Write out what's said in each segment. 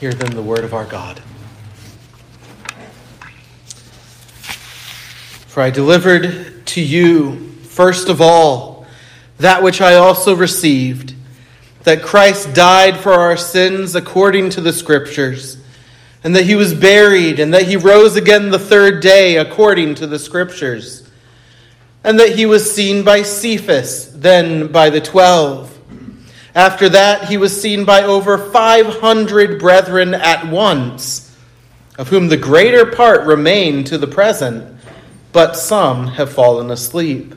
Hear then the word of our God. For I delivered to you, first of all, that which I also received, that Christ died for our sins according to the Scriptures, and that he was buried, and that he rose again the third day according to the Scriptures, and that he was seen by Cephas, then by the twelve. After that, he was seen by over 500 brethren at once, of whom the greater part remain to the present, but some have fallen asleep.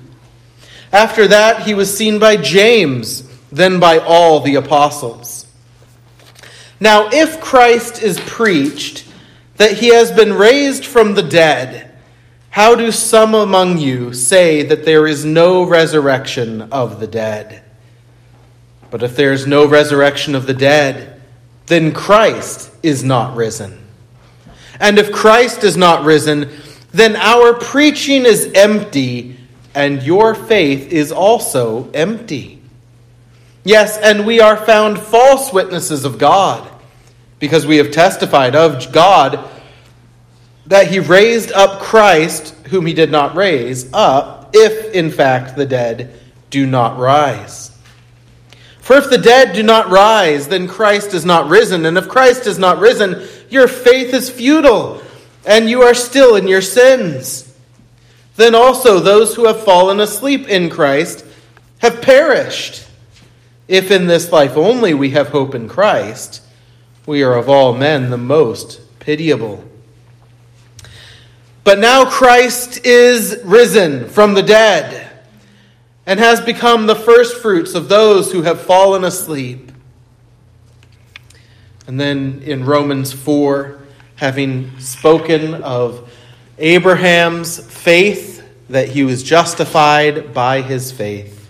After that, he was seen by James, then by all the apostles. Now, if Christ is preached that he has been raised from the dead, how do some among you say that there is no resurrection of the dead? But if there is no resurrection of the dead, then Christ is not risen. And if Christ is not risen, then our preaching is empty, and your faith is also empty. Yes, and we are found false witnesses of God, because we have testified of God that he raised up Christ, whom he did not raise, up, if in fact the dead do not rise. For if the dead do not rise, then Christ is not risen. And if Christ is not risen, your faith is futile, and you are still in your sins. Then also those who have fallen asleep in Christ have perished. If in this life only we have hope in Christ, we are of all men the most pitiable. But now Christ is risen from the dead and has become the firstfruits of those who have fallen asleep. And then in Romans 4, having spoken of Abraham's faith, that he was justified by his faith,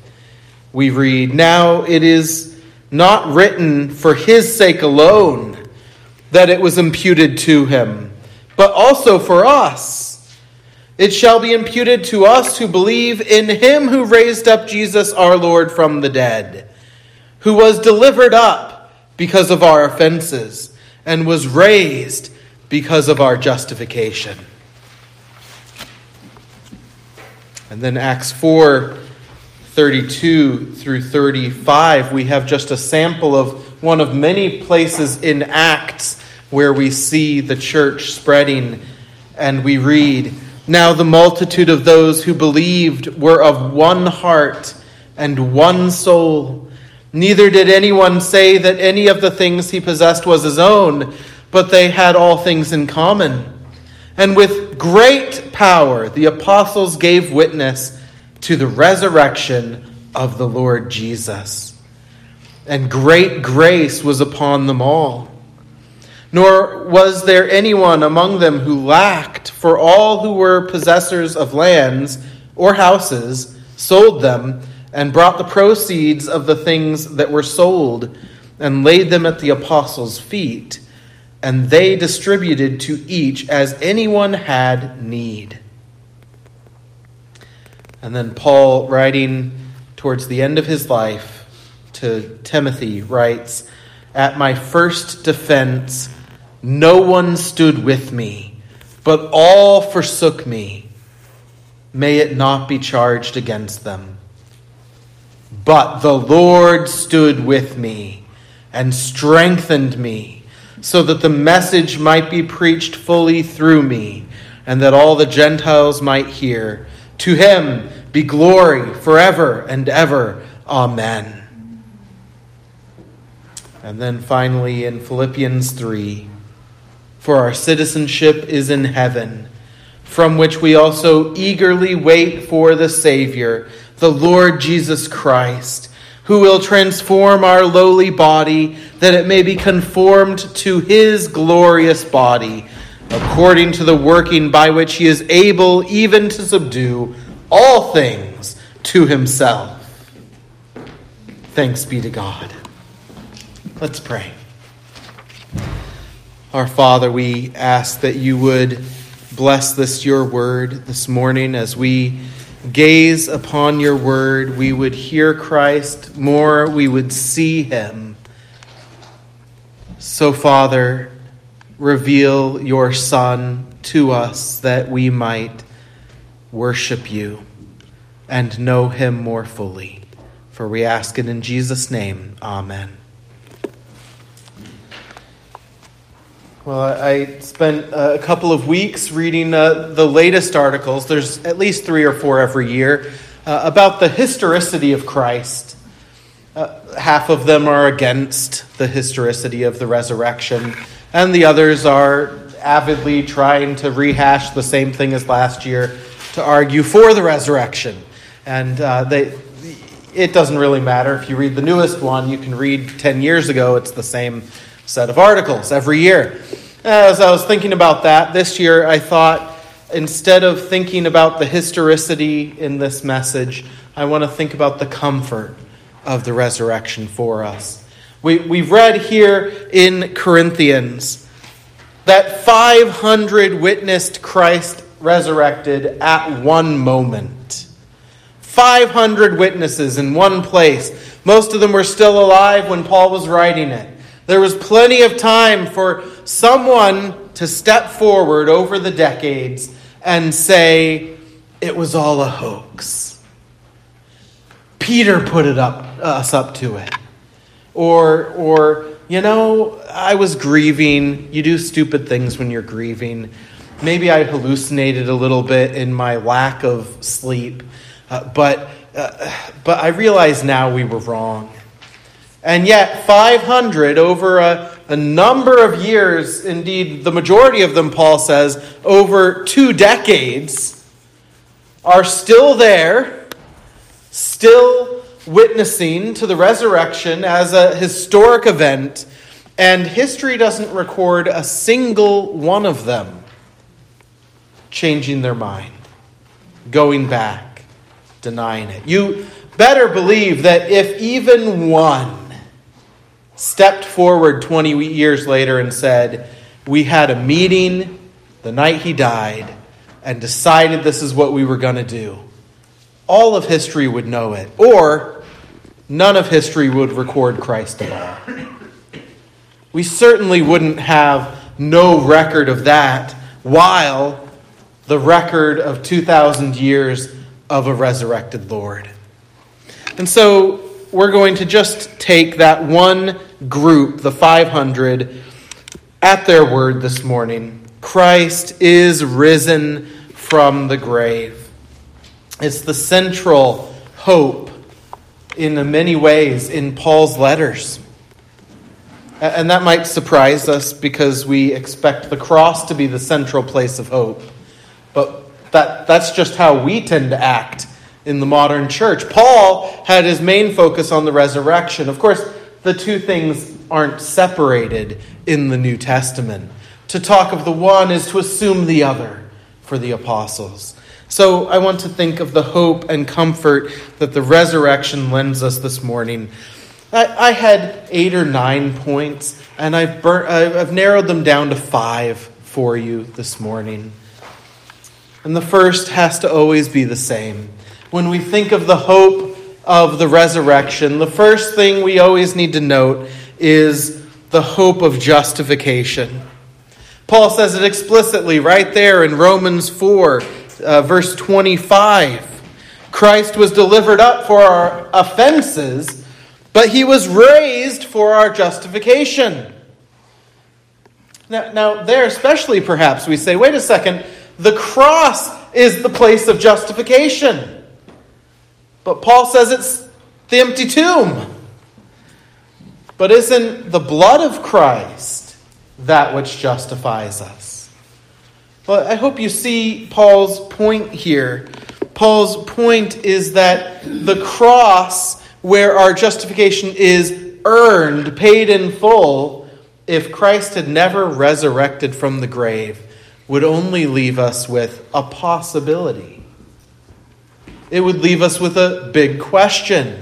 we read, Now it is not written for his sake alone that it was imputed to him, but also for us it shall be imputed to us who believe in him who raised up Jesus our Lord from the dead, who was delivered up because of our offenses and was raised because of our justification. And then Acts 4 32 through 35, we have just a sample of one of many places in Acts where we see the church spreading, and we read, now the multitude of those who believed were of one heart and one soul. Neither did anyone say that any of the things he possessed was his own, but they had all things in common. And with great power the apostles gave witness to the resurrection of the Lord Jesus. And great grace was upon them all. Nor was there anyone among them who lacked, for all who were possessors of lands or houses sold them and brought the proceeds of the things that were sold and laid them at the apostles' feet, and they distributed to each as anyone had need. And then Paul, writing towards the end of his life to Timothy, writes, At my first defense, no one stood with me, but all forsook me. May it not be charged against them. But the Lord stood with me and strengthened me, so that the message might be preached fully through me, and that all the Gentiles might hear. To him be glory forever and ever. Amen. And then finally in Philippians 3 for our citizenship is in heaven, from which we also eagerly wait for the Savior, the Lord Jesus Christ, who will transform our lowly body that it may be conformed to his glorious body, according to the working by which he is able even to subdue all things to himself. Thanks be to God. Let's pray. Our Father, we ask that you would bless this, your word, this morning as we gaze upon your word. We would hear Christ more, we would see him. So, Father, reveal your Son to us that we might worship you and know him more fully. For we ask it in Jesus' name. Amen. Well, I spent a couple of weeks reading uh, the latest articles. There's at least three or four every year uh, about the historicity of Christ. Uh, half of them are against the historicity of the resurrection, and the others are avidly trying to rehash the same thing as last year to argue for the resurrection. And uh, they, it doesn't really matter. If you read the newest one, you can read 10 years ago, it's the same set of articles every year. As I was thinking about that this year, I thought instead of thinking about the historicity in this message, I want to think about the comfort of the resurrection for us. We, we've read here in Corinthians that 500 witnessed Christ resurrected at one moment. 500 witnesses in one place. Most of them were still alive when Paul was writing it. There was plenty of time for someone to step forward over the decades and say, it was all a hoax. Peter put it up, us up to it. Or, or, you know, I was grieving. You do stupid things when you're grieving. Maybe I hallucinated a little bit in my lack of sleep. Uh, but, uh, but I realize now we were wrong. And yet, 500 over a, a number of years, indeed, the majority of them, Paul says, over two decades, are still there, still witnessing to the resurrection as a historic event, and history doesn't record a single one of them changing their mind, going back denying it. You better believe that if even one stepped forward 20 years later and said, We had a meeting the night he died and decided this is what we were going to do, all of history would know it. Or none of history would record Christ at all. We certainly wouldn't have no record of that while the record of 2,000 years of a resurrected Lord. And so we're going to just take that one group, the 500, at their word this morning. Christ is risen from the grave. It's the central hope in many ways in Paul's letters. And that might surprise us because we expect the cross to be the central place of hope. But that, that's just how we tend to act in the modern church. Paul had his main focus on the resurrection. Of course, the two things aren't separated in the New Testament. To talk of the one is to assume the other for the apostles. So I want to think of the hope and comfort that the resurrection lends us this morning. I, I had eight or nine points, and I've, I've narrowed them down to five for you this morning. And the first has to always be the same. When we think of the hope of the resurrection, the first thing we always need to note is the hope of justification. Paul says it explicitly right there in Romans 4, uh, verse 25. Christ was delivered up for our offenses, but he was raised for our justification. Now, now, there, especially perhaps, we say, wait a second, the cross is the place of justification. But Paul says it's the empty tomb. But isn't the blood of Christ that which justifies us? Well, I hope you see Paul's point here. Paul's point is that the cross, where our justification is earned, paid in full, if Christ had never resurrected from the grave, would only leave us with a possibility. It would leave us with a big question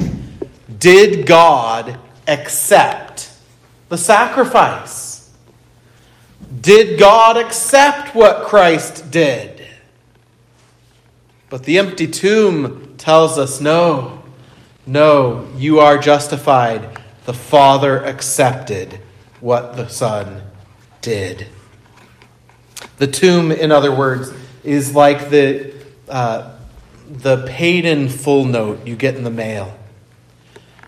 Did God accept the sacrifice? Did God accept what Christ did? But the empty tomb tells us no, no, you are justified. The Father accepted what the Son did. The tomb, in other words, is like the, uh, the paid in full note you get in the mail.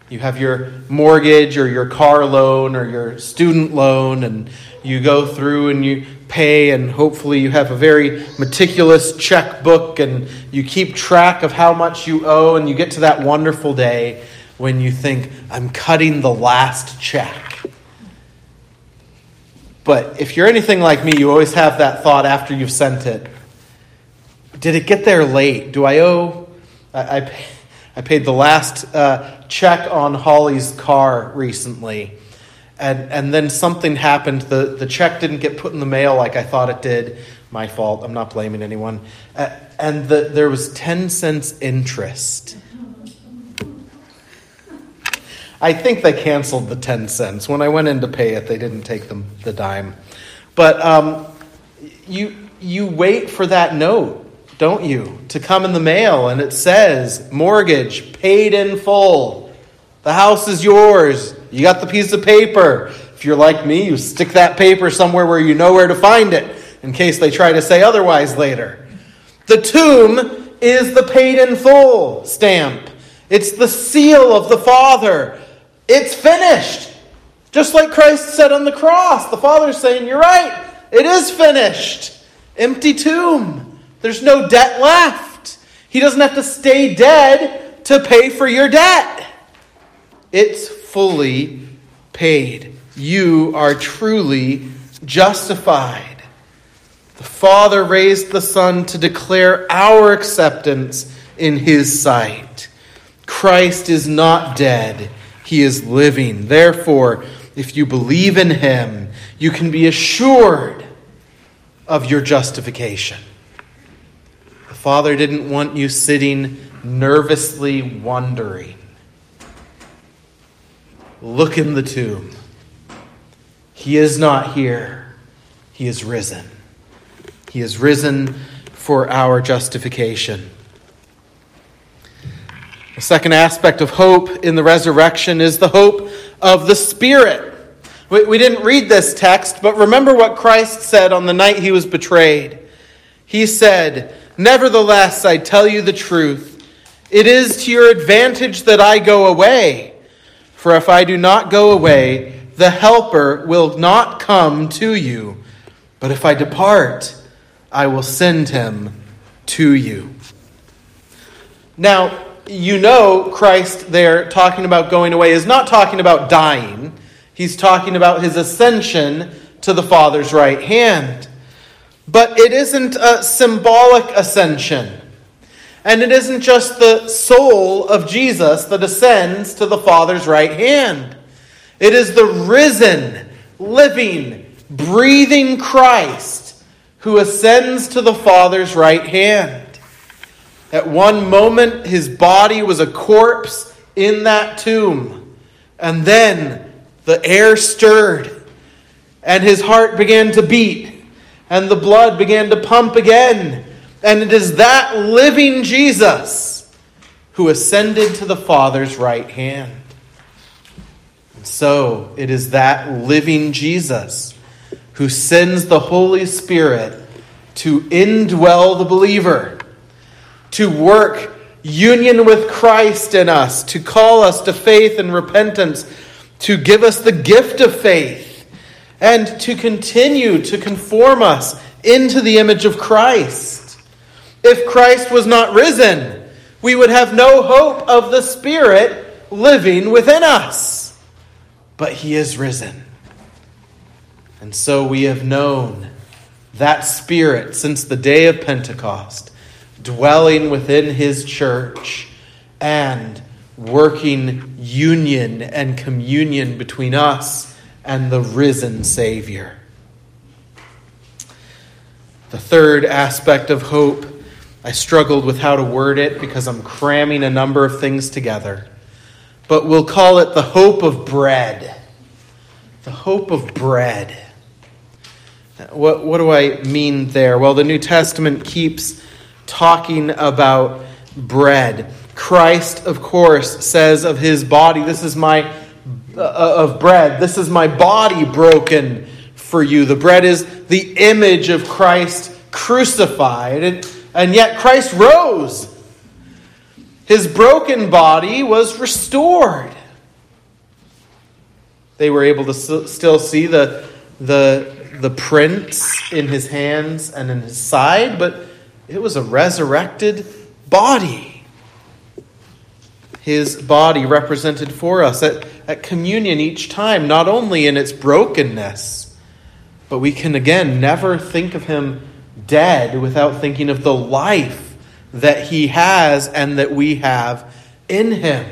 You have your mortgage or your car loan or your student loan, and you go through and you pay, and hopefully you have a very meticulous checkbook and you keep track of how much you owe, and you get to that wonderful day when you think, I'm cutting the last check. But if you're anything like me, you always have that thought after you've sent it. Did it get there late? Do I owe? I, I, I paid the last uh, check on Holly's car recently. And, and then something happened. The, the check didn't get put in the mail like I thought it did. My fault. I'm not blaming anyone. Uh, and the, there was 10 cents interest. I think they canceled the 10 cents. When I went in to pay it, they didn't take them the dime. But um, you, you wait for that note, don't you, to come in the mail and it says mortgage paid in full. The house is yours. You got the piece of paper. If you're like me, you stick that paper somewhere where you know where to find it in case they try to say otherwise later. The tomb is the paid in full stamp. It's the seal of the Father it's finished. Just like Christ said on the cross. The Father's saying, You're right. It is finished. Empty tomb. There's no debt left. He doesn't have to stay dead to pay for your debt. It's fully paid. You are truly justified. The Father raised the Son to declare our acceptance in His sight. Christ is not dead. He is living. Therefore, if you believe in him, you can be assured of your justification. The Father didn't want you sitting nervously wondering. Look in the tomb. He is not here, He is risen. He is risen for our justification. The second aspect of hope in the resurrection is the hope of the Spirit. We, we didn't read this text, but remember what Christ said on the night he was betrayed. He said, Nevertheless, I tell you the truth. It is to your advantage that I go away. For if I do not go away, the Helper will not come to you. But if I depart, I will send him to you. Now, you know Christ there talking about going away is not talking about dying. He's talking about his ascension to the Father's right hand. But it isn't a symbolic ascension. And it isn't just the soul of Jesus that ascends to the Father's right hand. It is the risen, living, breathing Christ who ascends to the Father's right hand. At one moment, his body was a corpse in that tomb. And then the air stirred, and his heart began to beat, and the blood began to pump again. And it is that living Jesus who ascended to the Father's right hand. And so it is that living Jesus who sends the Holy Spirit to indwell the believer to work union with Christ in us, to call us to faith and repentance, to give us the gift of faith, and to continue to conform us into the image of Christ. If Christ was not risen, we would have no hope of the Spirit living within us. But he is risen. And so we have known that Spirit since the day of Pentecost dwelling within his church and working union and communion between us and the risen Savior. The third aspect of hope, I struggled with how to word it because I'm cramming a number of things together. But we'll call it the hope of bread. The hope of bread. What, what do I mean there? Well, the New Testament keeps talking about bread. Christ, of course, says of his body, This is my Uh, of bread. This is my body broken for you. The bread is the image of Christ crucified, and, and yet Christ rose. His broken body was restored. They were able to still see the, the, the prints in his hands and in his side, but it was a resurrected body. His body represented for us at, at communion each time, not only in its brokenness, but we can again never think of him dead without thinking of the life that he has and that we have in him.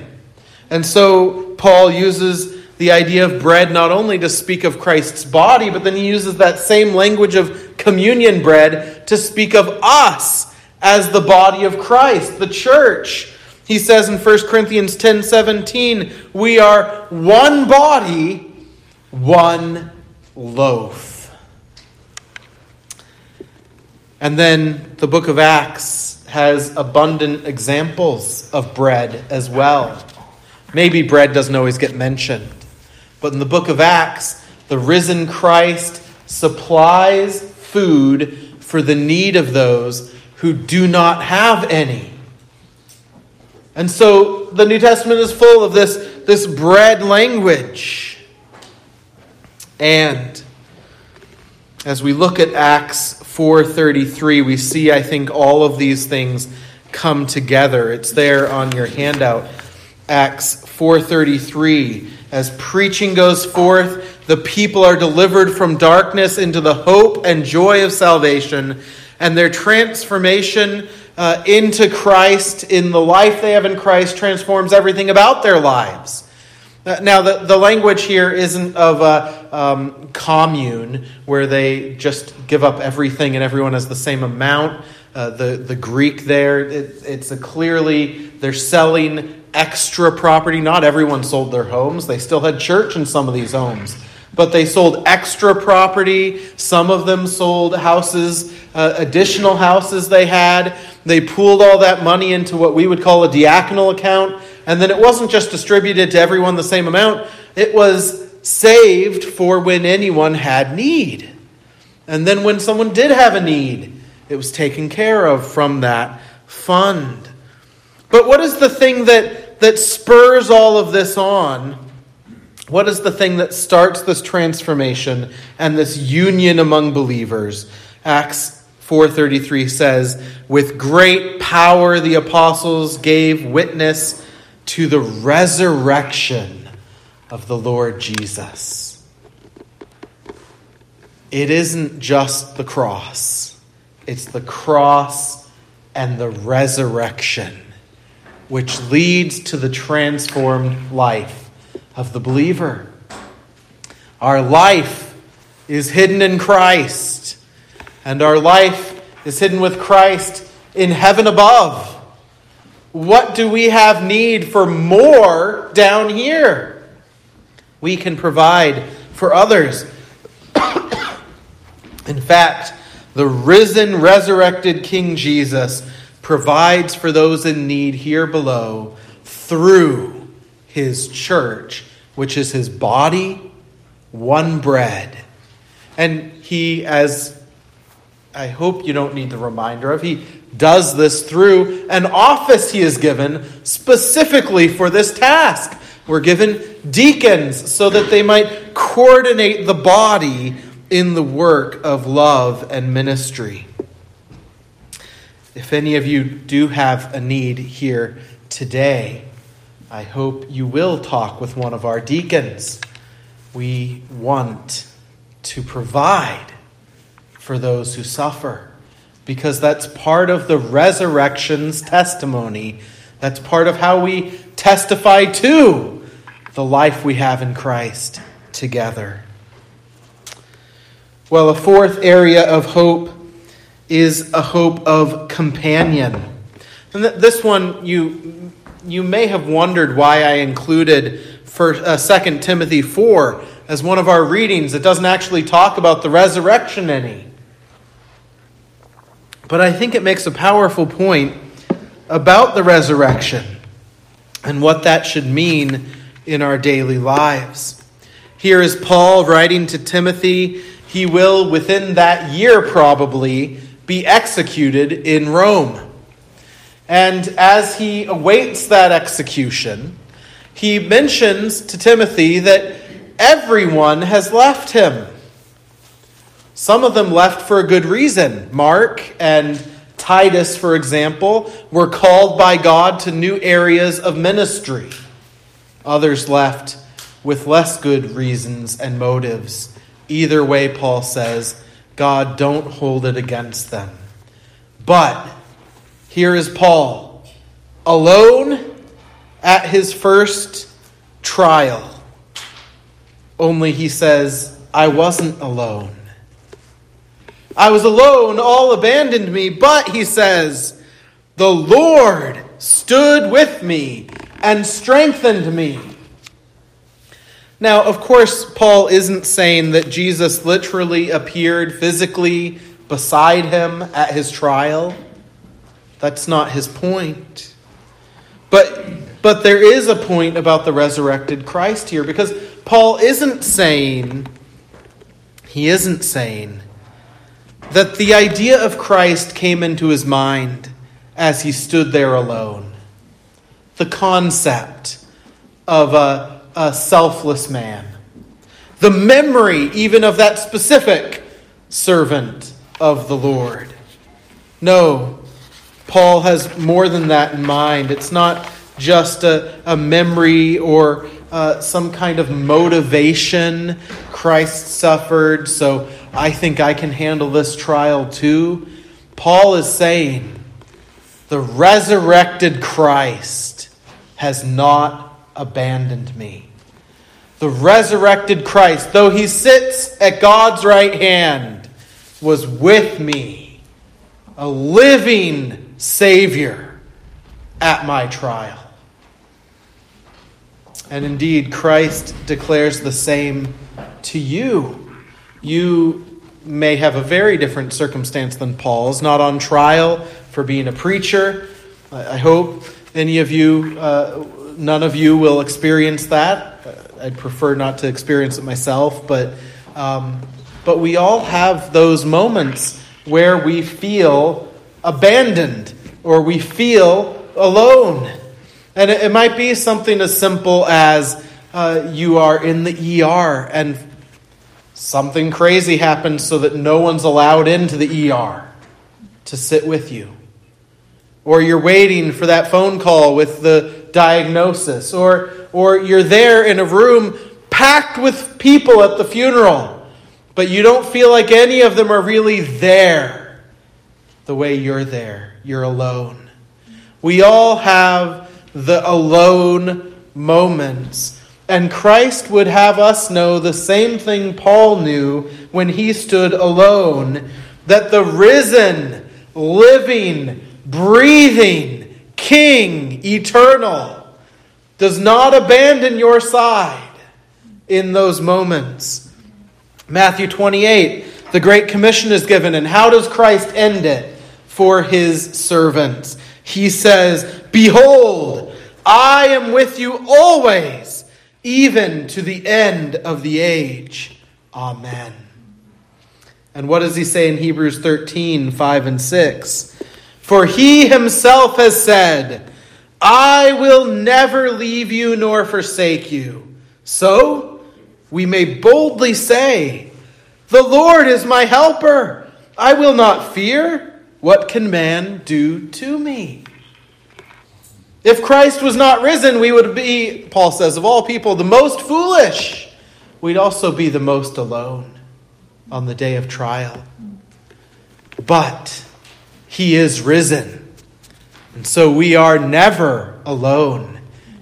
And so Paul uses the idea of bread not only to speak of Christ's body, but then he uses that same language of communion bread to speak of us as the body of Christ, the church. He says in 1 Corinthians 10 17, we are one body, one loaf. And then the book of Acts has abundant examples of bread as well. Maybe bread doesn't always get mentioned. But in the book of Acts, the risen Christ supplies food for the need of those who do not have any. And so the New Testament is full of this, this bread language. And as we look at Acts 4:33, we see I think all of these things come together. It's there on your handout. Acts 4:33 as preaching goes forth, the people are delivered from darkness into the hope and joy of salvation, and their transformation uh, into Christ, in the life they have in Christ, transforms everything about their lives. Uh, now, the, the language here isn't of a um, commune where they just give up everything and everyone has the same amount. Uh, the, the Greek there, it, it's a clearly, they're selling extra property. Not everyone sold their homes, they still had church in some of these homes. But they sold extra property. Some of them sold houses, uh, additional houses they had. They pooled all that money into what we would call a diaconal account. And then it wasn't just distributed to everyone the same amount, it was saved for when anyone had need. And then when someone did have a need, it was taken care of from that fund. But what is the thing that, that spurs all of this on? What is the thing that starts this transformation and this union among believers? Acts 4:33 says, "With great power the apostles gave witness to the resurrection of the Lord Jesus." It isn't just the cross. It's the cross and the resurrection which leads to the transformed life of the believer. Our life is hidden in Christ, and our life is hidden with Christ in heaven above. What do we have need for more down here? We can provide for others. in fact, the risen, resurrected King Jesus provides for those in need here below through his church, which is his body, one bread. And he, as I hope you don't need the reminder of, he does this through an office he is given specifically for this task. We're given deacons so that they might coordinate the body in the work of love and ministry. If any of you do have a need here today, I hope you will talk with one of our deacons. We want to provide for those who suffer because that's part of the resurrection's testimony. That's part of how we testify to the life we have in Christ together. Well, a fourth area of hope is a hope of companion. And this one, you, you may have wondered why I included for, uh, 2 Timothy 4 as one of our readings. It doesn't actually talk about the resurrection any. But I think it makes a powerful point about the resurrection and what that should mean in our daily lives. Here is Paul writing to Timothy. He will, within that year probably, be executed in Rome. And as he awaits that execution, he mentions to Timothy that everyone has left him. Some of them left for a good reason. Mark and Titus, for example, were called by God to new areas of ministry. Others left with less good reasons and motives. Either way, Paul says, God, don't hold it against them. But here is Paul, alone at his first trial. Only he says, I wasn't alone. I was alone, all abandoned me, but he says, the Lord stood with me and strengthened me. Now, of course, Paul isn't saying that Jesus literally appeared physically beside him at his trial. That's not his point. But, but there is a point about the resurrected Christ here because Paul isn't saying, he isn't saying that the idea of Christ came into his mind as he stood there alone. The concept of a, a selfless man. The memory, even of that specific servant of the Lord. No, Paul has more than that in mind. It's not just a, a memory or uh, some kind of motivation. Christ suffered, so I think I can handle this trial too. Paul is saying the resurrected Christ has not abandoned me. The resurrected Christ, though he sits at God's right hand, was with me, a living Savior at my trial. And indeed, Christ declares the same to you. You may have a very different circumstance than Paul's, not on trial for being a preacher. I hope any of you, uh, none of you will experience that. I'd prefer not to experience it myself, but, um, but we all have those moments where we feel abandoned or we feel alone. And it, it might be something as simple as uh, you are in the ER and something crazy happens so that no one's allowed into the ER to sit with you. Or you're waiting for that phone call with the diagnosis. Or, or you're there in a room packed with people at the funeral, but you don't feel like any of them are really there the way you're there. You're alone. We all have the alone moments. And Christ would have us know the same thing Paul knew when he stood alone that the risen, living, breathing King, eternal, does not abandon your side in those moments. Matthew 28, the Great Commission is given, and how does Christ end it for his servants? He says, Behold, I am with you always, even to the end of the age. Amen. And what does he say in Hebrews 13, 5 and 6? For he himself has said, I will never leave you nor forsake you. So we may boldly say, The Lord is my helper. I will not fear. What can man do to me? If Christ was not risen, we would be, Paul says, of all people, the most foolish. We'd also be the most alone on the day of trial. But he is risen. And so we are never alone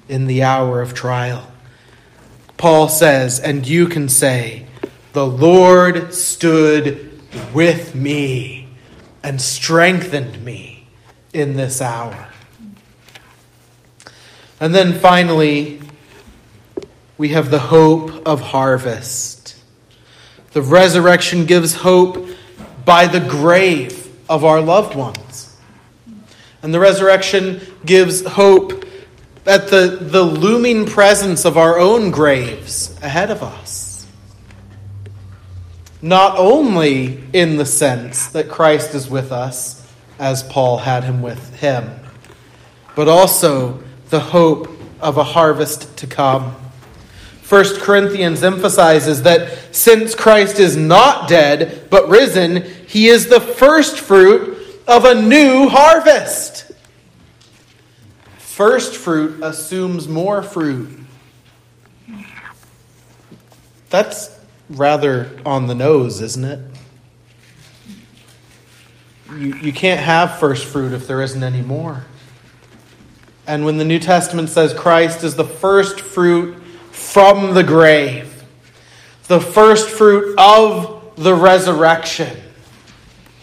in the hour of trial. Paul says, and you can say, The Lord stood with me and strengthened me in this hour. And then finally, we have the hope of harvest. The resurrection gives hope by the grave of our loved ones. And the resurrection gives hope at the, the looming presence of our own graves ahead of us. Not only in the sense that Christ is with us, as Paul had him with him, but also the hope of a harvest to come. 1 Corinthians emphasizes that since Christ is not dead, but risen, he is the first fruit of a new harvest. First fruit assumes more fruit. That's rather on the nose, isn't it? You, you can't have first fruit if there isn't any more. And when the New Testament says Christ is the first fruit from the grave, the first fruit of the resurrection.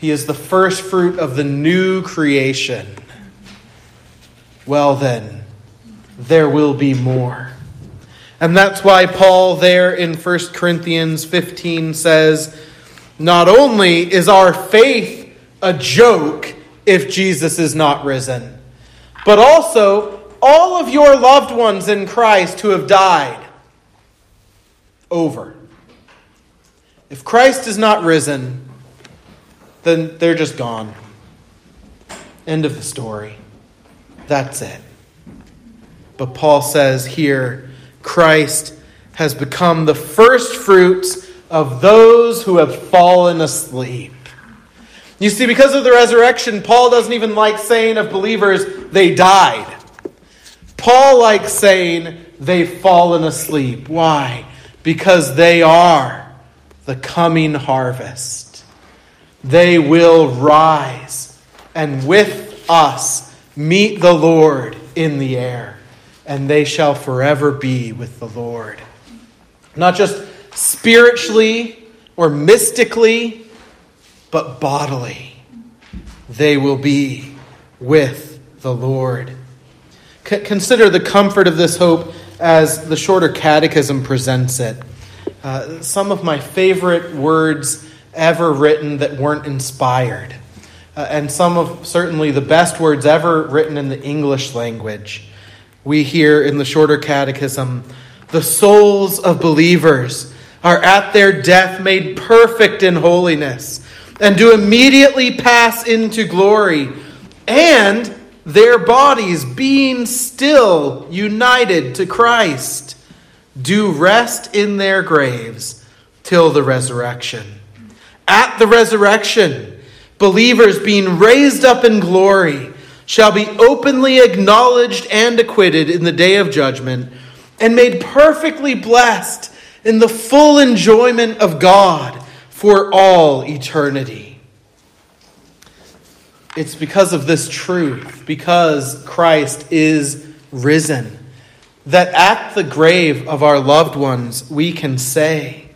He is the first fruit of the new creation. Well, then, there will be more. And that's why Paul, there in 1 Corinthians 15, says, Not only is our faith a joke if Jesus is not risen, but also all of your loved ones in Christ who have died. Over. If Christ is not risen, then they're just gone. End of the story. That's it. But Paul says here Christ has become the first fruits of those who have fallen asleep. You see, because of the resurrection, Paul doesn't even like saying of believers, they died. Paul likes saying they've fallen asleep. Why? Because they are the coming harvest. They will rise and with us meet the Lord in the air, and they shall forever be with the Lord. Not just spiritually or mystically but bodily. They will be with the Lord. C- consider the comfort of this hope as the shorter catechism presents it. Uh, some of my favorite words ever written that weren't inspired, uh, and some of certainly the best words ever written in the English language. We hear in the shorter catechism the souls of believers are at their death made perfect in holiness and do immediately pass into glory, and their bodies, being still united to Christ, do rest in their graves till the resurrection. At the resurrection, believers being raised up in glory shall be openly acknowledged and acquitted in the day of judgment and made perfectly blessed in the full enjoyment of God for all eternity. It's because of this truth, because Christ is risen, that at the grave of our loved ones we can say,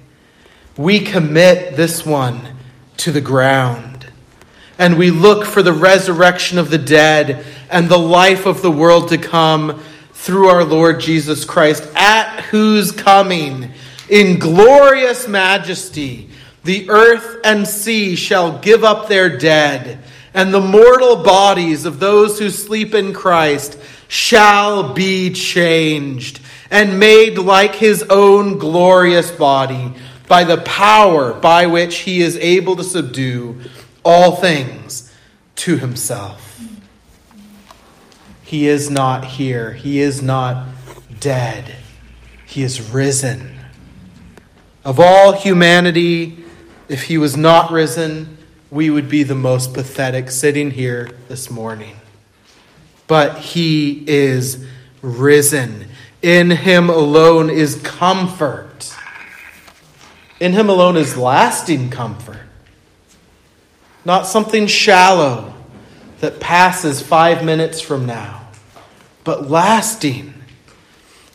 We commit this one to the ground, and we look for the resurrection of the dead and the life of the world to come through our Lord Jesus Christ, at whose coming in glorious majesty the earth and sea shall give up their dead, and the mortal bodies of those who sleep in Christ shall be changed and made like his own glorious body by the power by which he is able to subdue all things to himself. He is not here, he is not dead, he is risen. Of all humanity, if he was not risen, we would be the most pathetic sitting here this morning. But he is risen. In him alone is comfort. In him alone is lasting comfort. Not something shallow that passes five minutes from now, but lasting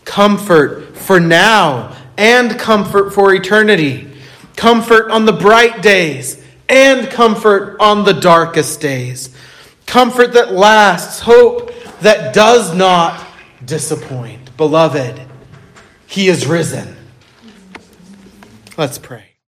comfort for now and comfort for eternity comfort on the bright days, and comfort on the darkest days. Comfort that lasts, hope that does not disappoint. Beloved, He is risen. Let's pray.